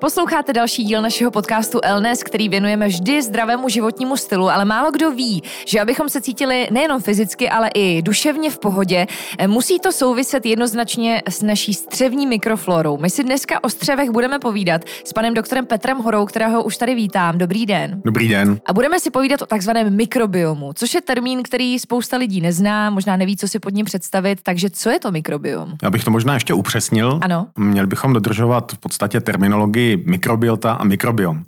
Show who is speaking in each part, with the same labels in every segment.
Speaker 1: Posloucháte další díl našeho podcastu Elnes, který věnujeme vždy zdravému životnímu stylu, ale málo kdo ví, že abychom se cítili nejenom fyzicky, ale i duševně v pohodě, musí to souviset jednoznačně s naší střevní mikroflorou. My si dneska o střevech budeme povídat s panem doktorem Petrem Horou, kterého už tady vítám. Dobrý den.
Speaker 2: Dobrý den.
Speaker 1: A budeme si povídat o takzvaném mikrobiomu, což je termín, který spousta lidí nezná, možná neví, co si pod ním představit. Takže co je to mikrobiom?
Speaker 2: Já bych to možná ještě upřesnil.
Speaker 1: Ano.
Speaker 2: Měli bychom dodržovat v podstatě terminologii mikrobiota a mikrobiom.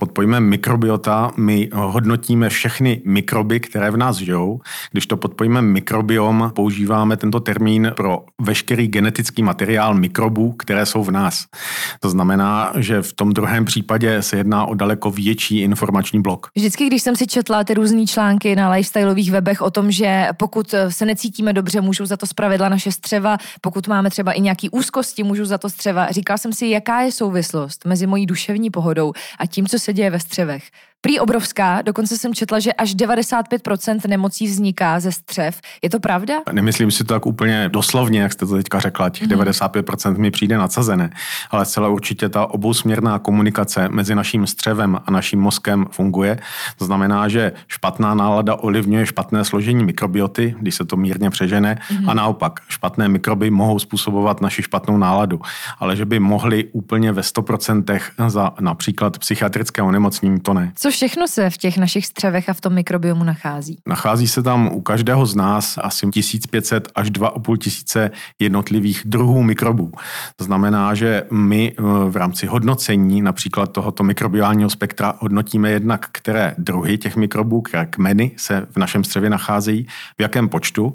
Speaker 2: Pod pojmem mikrobiota my hodnotíme všechny mikroby, které v nás žijou. Když to pod pojmem mikrobiom používáme tento termín pro veškerý genetický materiál mikrobů, které jsou v nás. To znamená, že v tom druhém případě se jedná o daleko větší informační blok.
Speaker 1: Vždycky, když jsem si četla ty různé články na lifestyleových webech o tom, že pokud se necítíme dobře, můžou za to zpravidla naše střeva, pokud máme třeba i nějaký úzkosti, můžou za to střeva. Říkal jsem si, jaká je souvislost mezi mojí duševní pohodou a tím, co se děje ve střevech. Prý obrovská, dokonce jsem četla, že až 95% nemocí vzniká ze střev. Je to pravda?
Speaker 2: Nemyslím si to tak úplně doslovně, jak jste to teďka řekla, těch mm-hmm. 95% mi přijde nadsazené, ale celá určitě ta obousměrná komunikace mezi naším střevem a naším mozkem funguje. To znamená, že špatná nálada ovlivňuje špatné složení mikrobioty, když se to mírně přežene, mm-hmm. a naopak špatné mikroby mohou způsobovat naši špatnou náladu, ale že by mohly úplně ve 100% za například psychiatrické onemocnění, to ne.
Speaker 1: Co všechno se v těch našich střevech a v tom mikrobiomu nachází?
Speaker 2: Nachází se tam u každého z nás asi 1500 až 2,5 tisíce jednotlivých druhů mikrobů. To znamená, že my eh, v rámci hodnocení například tohoto mikrobiálního spektra hodnotíme jednak, které druhy těch mikrobů, které kmeny se v našem střevě nacházejí, v jakém počtu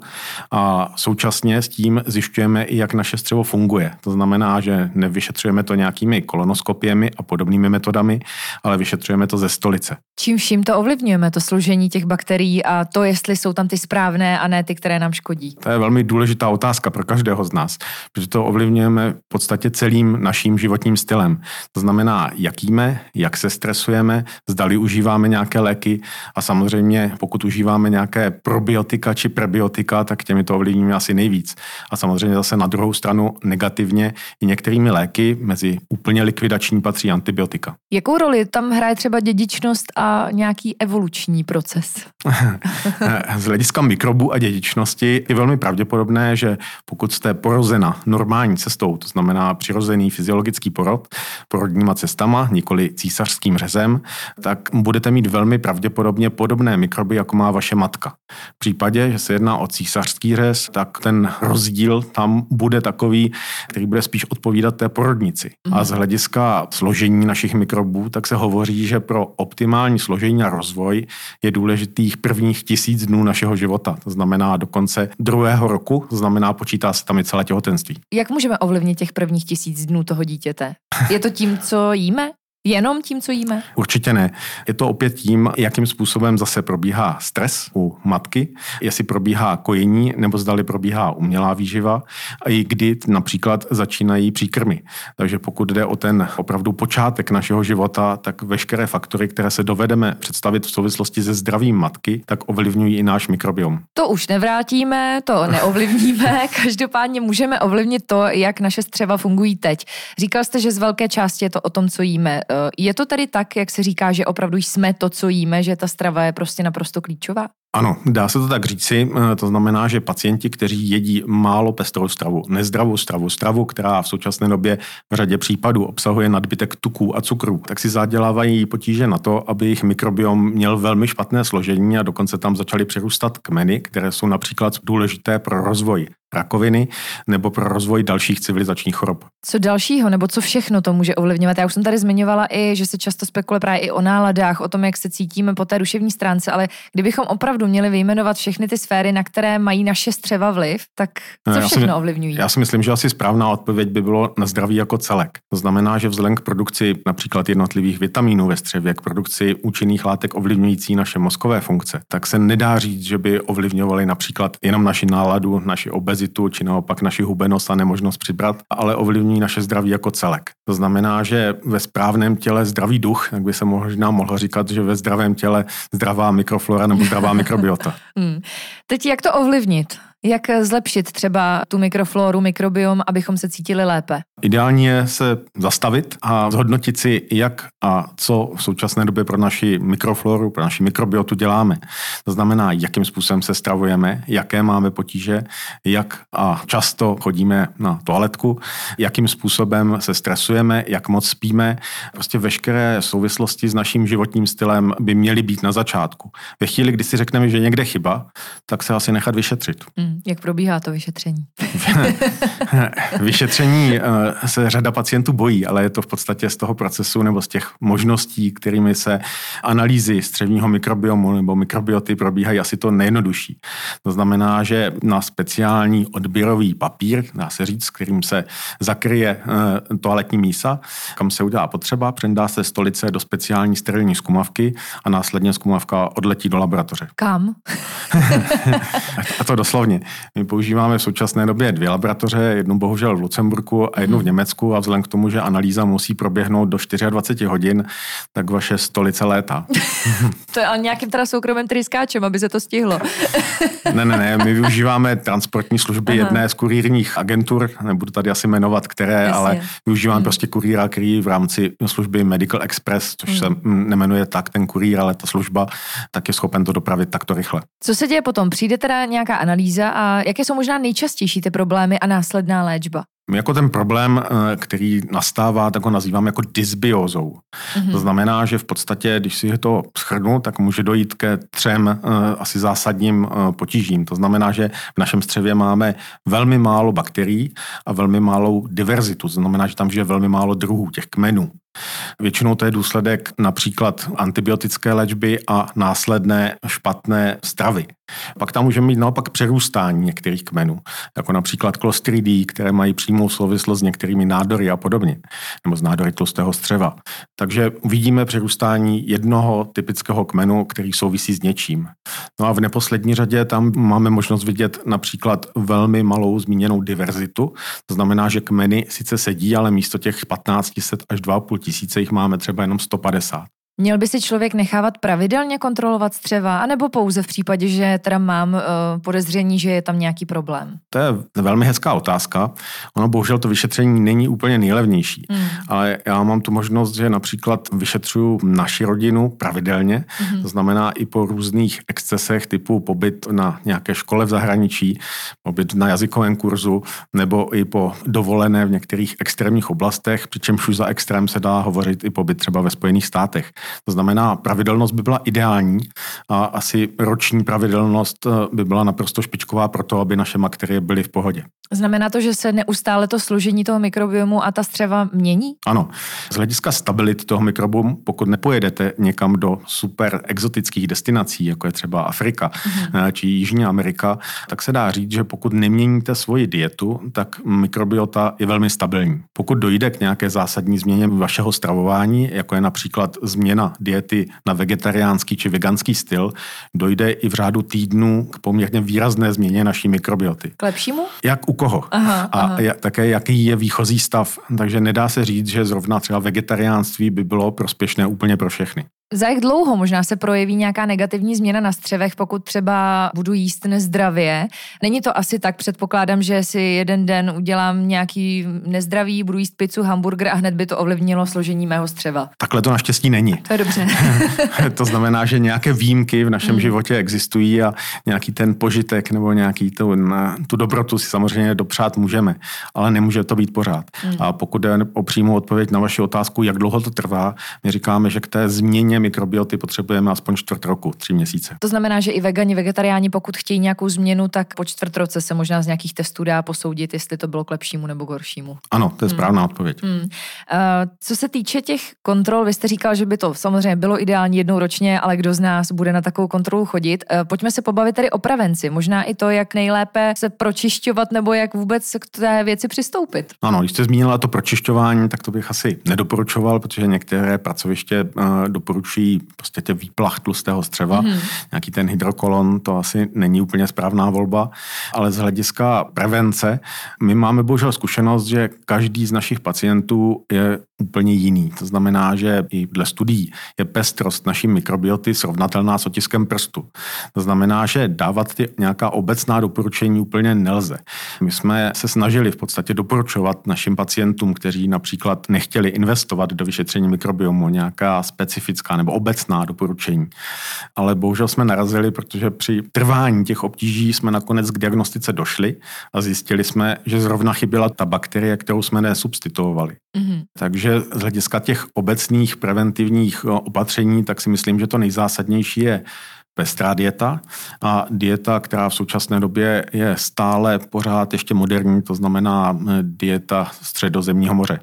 Speaker 2: a současně s tím zjišťujeme i, jak naše střevo funguje. To znamená, že nevyšetřujeme to nějakými kolonoskopiemi a podobnými metodami, ale vyšetřujeme to ze stolice srdce.
Speaker 1: Čím vším to ovlivňujeme, to složení těch bakterií a to, jestli jsou tam ty správné a ne ty, které nám škodí?
Speaker 2: To je velmi důležitá otázka pro každého z nás, protože to ovlivňujeme v podstatě celým naším životním stylem. To znamená, jak jíme, jak se stresujeme, zdali užíváme nějaké léky a samozřejmě, pokud užíváme nějaké probiotika či prebiotika, tak těmi to ovlivníme asi nejvíc. A samozřejmě zase na druhou stranu negativně i některými léky, mezi úplně likvidační patří antibiotika.
Speaker 1: Jakou roli tam hraje třeba dědičnost dědičnost a nějaký evoluční proces?
Speaker 2: Z hlediska mikrobu a dědičnosti je velmi pravděpodobné, že pokud jste porozena normální cestou, to znamená přirozený fyziologický porod, porodníma cestama, nikoli císařským řezem, tak budete mít velmi pravděpodobně podobné mikroby, jako má vaše matka. V případě, že se jedná o císařský řez, tak ten rozdíl tam bude takový, který bude spíš odpovídat té porodnici. A z hlediska složení našich mikrobů, tak se hovoří, že pro optimální složení a rozvoj je důležitých prvních tisíc dnů našeho života. To znamená do konce druhého roku, to znamená počítá se tam i celé těhotenství.
Speaker 1: Jak můžeme ovlivnit těch prvních tisíc dnů toho dítěte? Je to tím, co jíme? Jenom tím, co jíme?
Speaker 2: Určitě ne. Je to opět tím, jakým způsobem zase probíhá stres u matky, jestli probíhá kojení nebo zdali probíhá umělá výživa a i kdy například začínají příkrmy. Takže pokud jde o ten opravdu počátek našeho života, tak veškeré faktory, které se dovedeme představit v souvislosti se zdravím matky, tak ovlivňují i náš mikrobiom.
Speaker 1: To už nevrátíme, to neovlivníme. Každopádně můžeme ovlivnit to, jak naše střeva fungují teď. Říkal jste, že z velké části je to o tom, co jíme. Eh, je to tedy tak, jak se říká, že opravdu jsme to, co jíme, že ta strava je prostě naprosto klíčová?
Speaker 2: Ano, dá se to tak říci. Eh, to znamená, že pacienti, kteří jedí málo pestrou stravu, nezdravou stravu, stravu, která v současné době v řadě případů obsahuje nadbytek tuků a cukrů, tak si zadělávají potíže na to, aby jejich mikrobiom měl velmi špatné složení a dokonce tam začaly přerůstat kmeny, které jsou například důležité pro rozvoj rakoviny nebo pro rozvoj dalších civilizačních chorob.
Speaker 1: Co dalšího, nebo co všechno to může ovlivňovat? Já už jsem tady zmiňovala i, že se často spekuluje právě i o náladách, o tom, jak se cítíme po té duševní stránce, ale kdybychom opravdu měli vyjmenovat všechny ty sféry, na které mají naše střeva vliv, tak co
Speaker 2: já
Speaker 1: všechno
Speaker 2: si,
Speaker 1: ovlivňují?
Speaker 2: Já si myslím, že asi správná odpověď by bylo na zdraví jako celek. To znamená, že vzhledem k produkci například jednotlivých vitamínů ve střevě, k produkci účinných látek ovlivňující naše mozkové funkce, tak se nedá říct, že by ovlivňovaly například jenom naši náladu, naši obezitu či naopak naši hubenost a nemožnost přibrat, ale ovlivňují naše zdraví jako celek. To znamená, že ve správném těle zdravý duch, jak by se možná mohlo říkat, že ve zdravém těle zdravá mikroflora nebo zdravá mikrobiota.
Speaker 1: hmm. Teď jak to ovlivnit? Jak zlepšit třeba tu mikrofloru, mikrobiom, abychom se cítili lépe?
Speaker 2: Ideální je se zastavit a zhodnotit si, jak a co v současné době pro naši mikrofloru, pro naši mikrobiotu děláme. To znamená, jakým způsobem se stravujeme, jaké máme potíže, jak a často chodíme na toaletku, jakým způsobem se stresujeme, jak moc spíme. Prostě veškeré souvislosti s naším životním stylem by měly být na začátku. Ve chvíli, kdy si řekneme, že někde chyba, tak se asi nechat vyšetřit.
Speaker 1: Hmm. Jak probíhá to vyšetření?
Speaker 2: vyšetření eh, se řada pacientů bojí, ale je to v podstatě z toho procesu nebo z těch možností, kterými se analýzy střevního mikrobiomu nebo mikrobioty probíhají asi to nejjednodušší. To znamená, že na speciální odběrový papír, dá se říct, s kterým se zakryje eh, toaletní mísa, kam se udělá potřeba, přendá se stolice do speciální sterilní zkumavky a následně zkumavka odletí do laboratoře.
Speaker 1: Kam?
Speaker 2: a to doslovně. My používáme v současné době dvě laboratoře, jednu bohužel v Lucemburku a jednu v. Německu a vzhledem k tomu, že analýza musí proběhnout do 24 hodin, tak vaše stolice léta.
Speaker 1: to je ale nějakým teda soukromým tryskáčem, aby se to stihlo.
Speaker 2: ne, ne, ne, my využíváme transportní služby Aha. jedné z kurírních agentur, nebudu tady asi jmenovat, které, Jasně. ale využívám hmm. prostě kurýra, který v rámci služby Medical Express, což hmm. se nemenuje tak ten kurýr, ale ta služba, tak je schopen to dopravit takto rychle.
Speaker 1: Co se děje potom? Přijde teda nějaká analýza a jaké jsou možná nejčastější ty problémy a následná léčba?
Speaker 2: Jako ten problém, eh, který nastává, tak ho nazývám jako dysbiozou. Mm-hmm. To znamená, že v podstatě, když si to schrnu, tak může dojít ke třem uh, asi zásadním uh, potížím. To znamená, že v našem střevě máme velmi málo bakterií a velmi malou diverzitu. To znamená, že tam žije velmi málo druhů, těch kmenů. Většinou to je důsledek například antibiotické léčby a následné špatné stravy. Pak tam můžeme mít naopak přerůstání některých kmenů, jako například klostridí, které mají přímou souvislost s některými nádory a podobně, nebo z nádory tlustého střeva. Takže uvidíme přerůstání jednoho typického kmenu, který souvisí s něčím. No a v neposlední řadě tam máme možnost vidět například velmi malou zmíněnou diverzitu. To znamená, že kmeny sice sedí, ale místo těch 1500 až 2,5 tisíce jich máme třeba jenom 150.
Speaker 1: Měl by si člověk nechávat pravidelně kontrolovat střeva, anebo pouze v případě, že teda mám uh, podezření, že je tam nějaký problém?
Speaker 2: To je velmi hezká otázka. Ono bohužel to vyšetření není úplně nejlevnější, hmm. ale já mám tu možnost, že například vyšetřuju naši rodinu pravidelně, hmm. to znamená i po různých excesech typu pobyt na nějaké škole v zahraničí, pobyt na jazykovém kurzu, nebo i po dovolené v některých extrémních oblastech, přičemž už za extrém se dá hovořit i pobyt třeba ve Spojených státech. To znamená, pravidelnost by byla ideální a asi roční pravidelnost eh, by byla naprosto špičková pro to, aby naše bakterie byly v pohodě.
Speaker 1: Znamená to, že se neustále to složení toho mikrobiomu a ta střeva mění?
Speaker 2: Ano. Z hlediska stability toho mikrobiomu, pokud nepojedete někam do super exotických destinací, jako je třeba Afrika mm-hmm. či Jižní Amerika, tak se dá říct, že pokud neměníte svoji dietu, tak mikrobiota je velmi stabilní. Pokud dojde k nějaké zásadní změně vašeho stravování, jako je například změna diety na vegetariánský či veganský styl, dojde i v řádu týdnů k poměrně výrazné změně naší mikrobioty.
Speaker 1: K lepšímu?
Speaker 2: Jak u koho? Aha, a aha. také jaký je výchozí stav. Takže nedá se říct, že zrovna třeba vegetariánství by bylo prospěšné úplně pro všechny.
Speaker 1: Za jak dlouho možná se projeví nějaká negativní změna na střevech, pokud třeba budu jíst nezdravě? Není to asi tak, předpokládám, že si jeden den udělám nějaký nezdravý, budu jíst pizzu, hamburger a hned by to ovlivnilo složení mého střeva.
Speaker 2: Takhle to naštěstí není.
Speaker 1: To je dobře.
Speaker 2: to znamená, že nějaké výjimky v našem mm. životě existují a nějaký ten požitek nebo nějaký tu, tu dobrotu si samozřejmě dopřát můžeme, ale nemůže to být pořád. Mm. A pokud jde o přímou odpověď na vaši otázku, jak dlouho to trvá, my říkáme, že k té změně změně mikrobioty potřebujeme aspoň čtvrt roku, tři měsíce.
Speaker 1: To znamená, že i vegani, vegetariáni, pokud chtějí nějakou změnu, tak po čtvrt roce se možná z nějakých testů dá posoudit, jestli to bylo k lepšímu nebo k horšímu.
Speaker 2: Ano, to je hmm. správná hmm. odpověď. Hmm. Uh,
Speaker 1: co se týče těch kontrol, vy jste říkal, že by to samozřejmě bylo ideální jednou ročně, ale kdo z nás bude na takovou kontrolu chodit? Uh, pojďme se pobavit tady o prevenci. Možná i to, jak nejlépe se pročišťovat nebo jak vůbec k té věci přistoupit.
Speaker 2: Ano, když jste zmínila to pročišťování, tak to bych asi nedoporučoval, protože některé pracoviště uh, doporučují prostě tě výplach tlustého střeva, hmm. nějaký ten hydrokolon, to asi není úplně správná volba, ale z hlediska prevence, my máme bohužel zkušenost, že každý z našich pacientů je úplně jiný. To znamená, že i dle studií je pestrost naší mikrobioty srovnatelná s otiskem prstu. To znamená, že dávat ty nějaká obecná doporučení úplně nelze. My jsme se snažili v podstatě doporučovat našim pacientům, kteří například nechtěli investovat do vyšetření mikrobiomu, nějaká specifická nebo obecná doporučení. Ale bohužel jsme narazili, protože při trvání těch obtíží jsme nakonec k diagnostice došli a zjistili jsme, že zrovna chyběla ta bakterie, kterou jsme nesubstituovali. Mm-hmm. Takže z hlediska těch obecných preventivních opatření, tak si myslím, že to nejzásadnější je pestrá dieta a dieta, která v současné době je stále pořád ještě moderní, to znamená eh, dieta středozemního moře.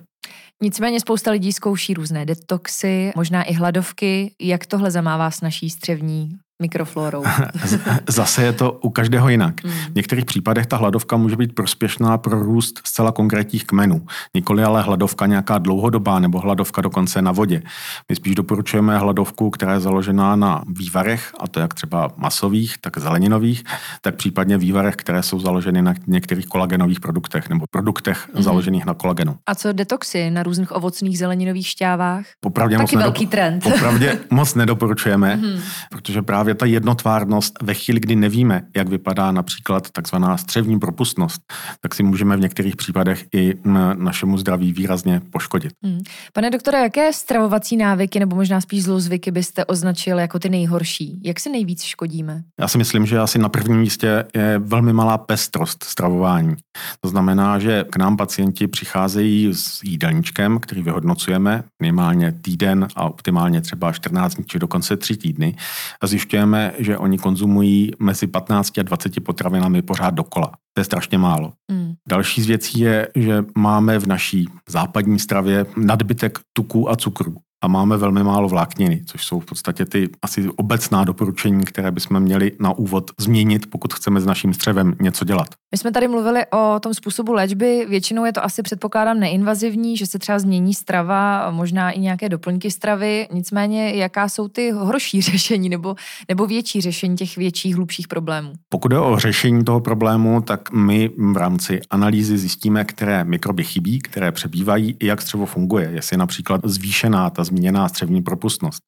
Speaker 1: Nicméně spousta lidí zkouší různé detoxy, možná i hladovky. Jak tohle zamává s naší střevní mikroflorou.
Speaker 2: Zase je to u každého jinak. Mm. V některých případech ta hladovka může být prospěšná pro růst zcela konkrétních kmenů. Nikoli ale hladovka nějaká dlouhodobá nebo hladovka dokonce na vodě. My spíš doporučujeme hladovku, která je založená na vývarech, a to jak třeba masových, tak zeleninových, tak případně vývarech, které jsou založeny na některých kolagenových produktech nebo produktech mm. založených na kolagenu.
Speaker 1: A co detoxy na různých ovocných zeleninových šťávách?
Speaker 2: Popravdě
Speaker 1: Taky
Speaker 2: moc
Speaker 1: velký nedop- trend.
Speaker 2: Popravdě moc nedoporučujeme, mm. protože právě právě ta jednotvárnost ve chvíli, kdy nevíme, jak vypadá například takzvaná střevní propustnost, tak si můžeme v některých případech i našemu zdraví výrazně poškodit. Hmm.
Speaker 1: Pane doktore, jaké stravovací návyky nebo možná spíš zlozvyky byste označil jako ty nejhorší? Jak si nejvíc škodíme?
Speaker 2: Já si myslím, že asi na prvním místě je velmi malá pestrost stravování. To znamená, že k nám pacienti přicházejí s jídelníčkem, který vyhodnocujeme minimálně týden a optimálně třeba 14 dní či dokonce 3 týdny a zjišťujeme, zjišťujeme, že oni konzumují mezi 15 a 20 potravinami pořád dokola. To je strašně málo. Mm. Další z věcí je, že máme v naší západní stravě nadbytek tuků a cukrů a máme velmi málo vlákniny, což jsou v podstatě ty asi obecná doporučení, které bychom měli na úvod změnit, pokud chceme s naším střevem něco dělat.
Speaker 1: My jsme tady mluvili o tom způsobu léčby. Většinou je to asi předpokládám neinvazivní, že se třeba změní strava, možná i nějaké doplňky stravy. Nicméně, jaká jsou ty horší řešení nebo, nebo větší řešení těch větších, hlubších problémů?
Speaker 2: Pokud je o řešení toho problému, tak my v rámci analýzy zjistíme, které mikroby chybí, které přebývají i jak střevo funguje. Jestli je například zvýšená ta zmíněná střevní propustnost.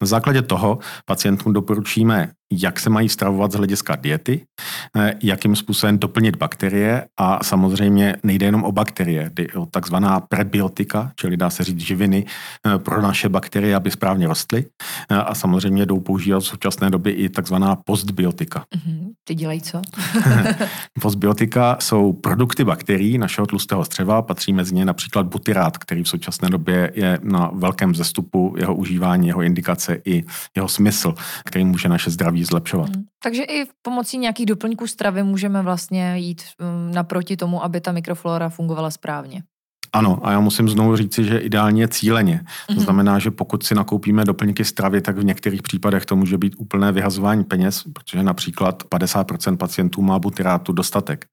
Speaker 2: Na základě toho pacientům doporučíme jak se mají stravovat z hlediska diety, eh, jakým způsobem doplnit bakterie a samozřejmě nejde jenom o bakterie, jde o takzvaná prebiotika, čili dá se říct živiny eh, pro naše bakterie, aby správně rostly eh, a samozřejmě jdou používat v současné době i takzvaná postbiotika.
Speaker 1: Mm-hmm. Ty dělají co?
Speaker 2: postbiotika jsou produkty bakterií našeho tlustého střeva, patří mezi ně například butyrát, který v současné době je na velkém zestupu jeho užívání, jeho indikace i jeho smysl, který může naše zdraví zdraví zlepšovat. Hmm.
Speaker 1: Takže i pomocí nějakých doplňků stravy můžeme vlastně jít um, naproti tomu, aby ta mikroflora fungovala správně.
Speaker 2: Ano, a já musím znovu říci, že ideálně cíleně. To mm-hmm. znamená, že pokud si nakoupíme doplňky stravy, tak v některých případech to může být úplné vyhazování peněz, protože například 50% pacientů má butyrátu dostatek.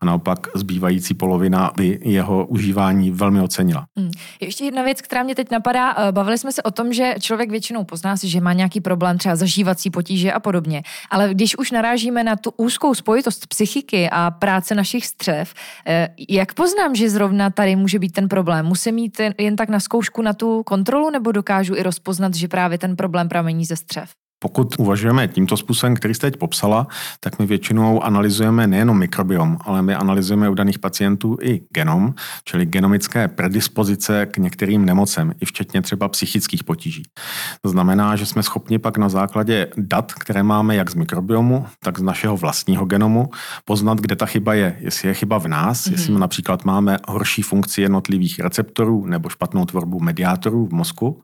Speaker 2: A naopak zbývající polovina by jeho užívání velmi ocenila. Mm.
Speaker 1: Ještě jedna věc, která mě teď napadá. Eh, bavili jsme se o tom, že člověk většinou pozná si, že má nějaký problém, třeba zažívací potíže a podobně. Ale když už narážíme na tu úzkou spojitost psychiky a práce našich střev, eh, jak poznám, že zrovna tady může být ten problém? Musím mít jen tak na zkoušku na tu kontrolu, nebo dokážu i rozpoznat, že právě ten problém pramení ze střev?
Speaker 2: Pokud uvažujeme tímto způsobem, který jste teď popsala, tak my většinou analyzujeme nejenom mikrobiom, ale my analyzujeme u daných pacientů i genom, čili genomické predispozice k některým nemocem, i včetně třeba psychických potíží. To znamená, že jsme schopni pak na základě dat, které máme jak z mikrobiomu, tak z našeho vlastního genomu, poznat, kde ta chyba je. Jestli je chyba v nás, mm-hmm. jestli například máme horší funkci jednotlivých receptorů nebo špatnou tvorbu mediátorů v mozku,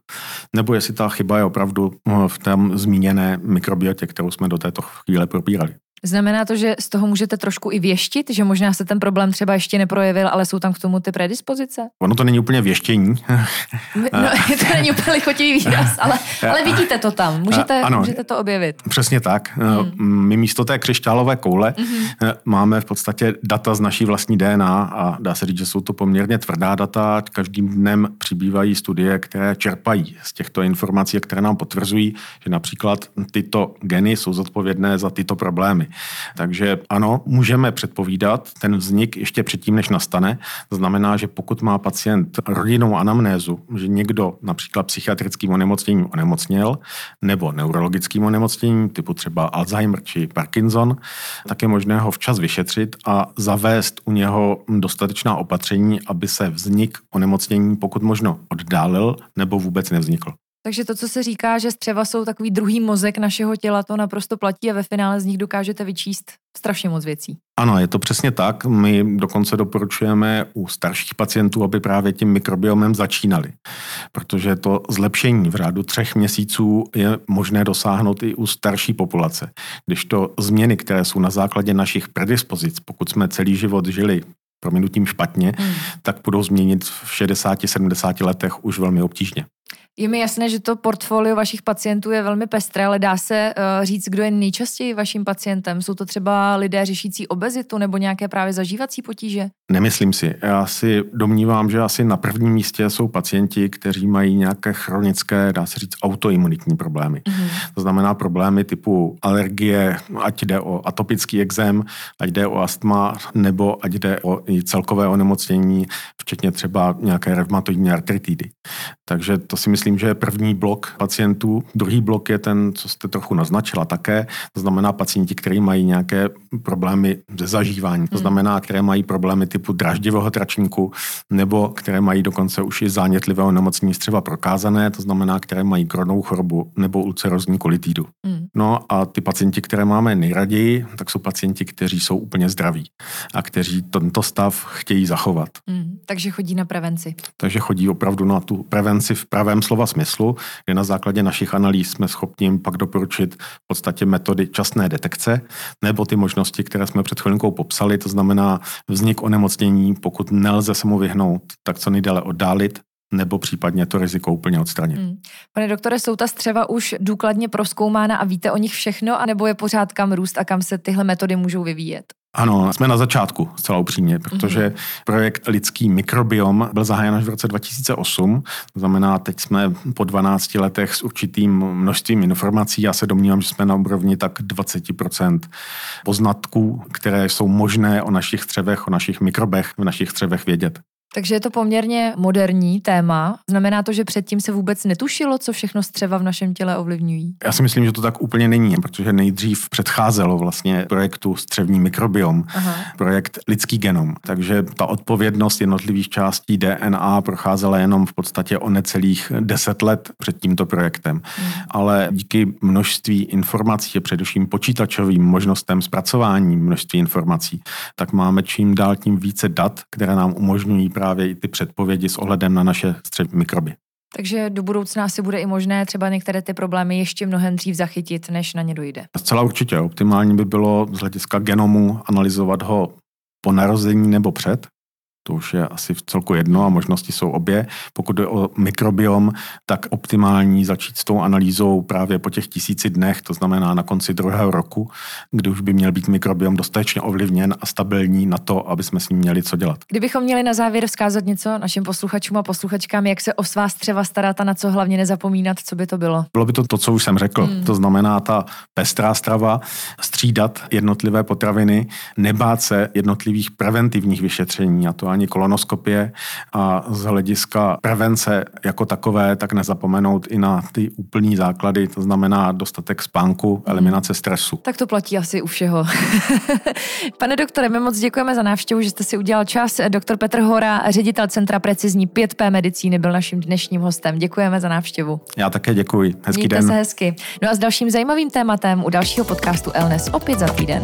Speaker 2: nebo jestli ta chyba je opravdu v tom zmíněné mikrobiotě, kterou jsme do této chvíle probírali.
Speaker 1: Znamená to, že z toho můžete trošku i věštit, že možná se ten problém třeba ještě neprojevil, ale jsou tam k tomu ty predispozice?
Speaker 2: Ono to není úplně věštění.
Speaker 1: no, to není úplně lichotivý výraz, ale, ale vidíte to tam, můžete, ano, můžete to objevit.
Speaker 2: Přesně tak. Hmm. My místo té křišťálové koule hmm. máme v podstatě data z naší vlastní DNA a dá se říct, že jsou to poměrně tvrdá data. Každým dnem přibývají studie, které čerpají z těchto informací, které nám potvrzují, že například tyto geny jsou zodpovědné za tyto problémy. Takže ano, můžeme předpovídat ten vznik ještě předtím, než nastane. To znamená, že pokud má pacient rodinnou anamnézu, že někdo například psychiatrickým onemocněním onemocněl, nebo neurologickým onemocněním, typu třeba Alzheimer či Parkinson, tak je možné ho včas vyšetřit a zavést u něho dostatečná opatření, aby se vznik onemocnění pokud možno oddálil nebo vůbec nevznikl.
Speaker 1: Takže to, co se říká, že střeva jsou takový druhý mozek našeho těla, to naprosto platí a ve finále z nich dokážete vyčíst strašně moc věcí.
Speaker 2: Ano, je to přesně tak. My dokonce doporučujeme u starších pacientů, aby právě tím mikrobiomem začínali, protože to zlepšení v řádu třech měsíců je možné dosáhnout i u starší populace. Když to změny, které jsou na základě našich predispozic, pokud jsme celý život žili prominutím špatně, hmm. tak budou změnit v 60-70 letech už velmi obtížně.
Speaker 1: Je mi jasné, že to portfolio vašich pacientů je velmi pestré, ale dá se uh, říct, kdo je nejčastěji vaším pacientem? Jsou to třeba lidé řešící obezitu nebo nějaké právě zažívací potíže?
Speaker 2: Nemyslím si. Já si domnívám, že asi na prvním místě jsou pacienti, kteří mají nějaké chronické, dá se říct, autoimunitní problémy. Mm-hmm. To znamená problémy typu alergie, ať jde o atopický exém, ať jde o astma, nebo ať jde o celkové onemocnění, včetně třeba nějaké reumatoidní artritidy. Takže to si myslím, že je první blok pacientů. Druhý blok je ten, co jste trochu naznačila také, to znamená pacienti, kteří mají nějaké problémy se zažíváním, to hmm. znamená, které mají problémy typu draždivého tračníku, nebo které mají dokonce už i zánětlivého nemocní střeva prokázané, to znamená, které mají kronou chorobu nebo ulcerozní kolitidu. Hmm. No a ty pacienti, které máme nejraději, tak jsou pacienti, kteří jsou úplně zdraví a kteří tento stav chtějí zachovat.
Speaker 1: Hmm. Takže chodí na prevenci.
Speaker 2: Takže chodí opravdu na tu prevenci v pravém slova smyslu, kde na základě našich analýz jsme schopni pak doporučit v podstatě metody časné detekce nebo ty možnosti, které jsme před chvilinkou popsali, to znamená vznik onemocnění, pokud nelze se mu vyhnout, tak co nejdále oddálit, nebo případně to riziko úplně odstranit. Hmm.
Speaker 1: Pane doktore, jsou ta střeva už důkladně proskoumána a víte o nich všechno, anebo je pořád kam růst a kam se tyhle metody můžou vyvíjet?
Speaker 2: Ano, jsme na začátku, zcela upřímně, protože mm-hmm. projekt Lidský mikrobiom byl zahájen až v roce 2008. To znamená, teď jsme po 12 letech s určitým množstvím informací. Já se domnívám, že jsme na úrovni tak 20% poznatků, které jsou možné o našich střevech, o našich mikrobech v našich střevech vědět.
Speaker 1: Takže je to poměrně moderní téma. Znamená to, že předtím se vůbec netušilo, co všechno střeva v našem těle ovlivňují?
Speaker 2: Já si myslím, že to tak úplně není, protože nejdřív předcházelo vlastně projektu střevní mikrobiom, Aha. projekt lidský genom. Takže ta odpovědnost jednotlivých částí DNA procházela jenom v podstatě o necelých deset let před tímto projektem. Hmm. Ale díky množství informací a především počítačovým možnostem zpracování množství informací, tak máme čím dál tím více dat, které nám umožňují právě i ty předpovědi s ohledem na naše střed mikroby.
Speaker 1: Takže do budoucna asi bude i možné třeba některé ty problémy ještě mnohem dřív zachytit, než na ně dojde.
Speaker 2: Zcela určitě. Optimální by bylo z hlediska genomu analyzovat ho po narození nebo před, to už je asi v celku jedno a možnosti jsou obě. Pokud jde o mikrobiom, tak optimální začít s tou analýzou právě po těch tisíci dnech, to znamená na konci druhého roku, kdy už by měl být mikrobiom dostatečně ovlivněn a stabilní na to, aby jsme s ním měli co dělat.
Speaker 1: Kdybychom měli na závěr vzkázat něco našim posluchačům a posluchačkám, jak se o svá střeva starat a na co hlavně nezapomínat, co by to bylo?
Speaker 2: Bylo by to to, co už jsem řekl. Hmm. To znamená ta pestrá strava, střídat jednotlivé potraviny, nebát se jednotlivých preventivních vyšetření a to ani ani kolonoskopie a z hlediska prevence jako takové, tak nezapomenout i na ty úplný základy, to znamená dostatek spánku, eliminace stresu.
Speaker 1: Tak to platí asi u všeho. Pane doktore, my moc děkujeme za návštěvu, že jste si udělal čas. Doktor Petr Hora, ředitel Centra precizní 5P medicíny, byl naším dnešním hostem. Děkujeme za návštěvu.
Speaker 2: Já také děkuji. Hezký
Speaker 1: Mějte
Speaker 2: den.
Speaker 1: se hezky. No a s dalším zajímavým tématem u dalšího podcastu Elnes opět za týden.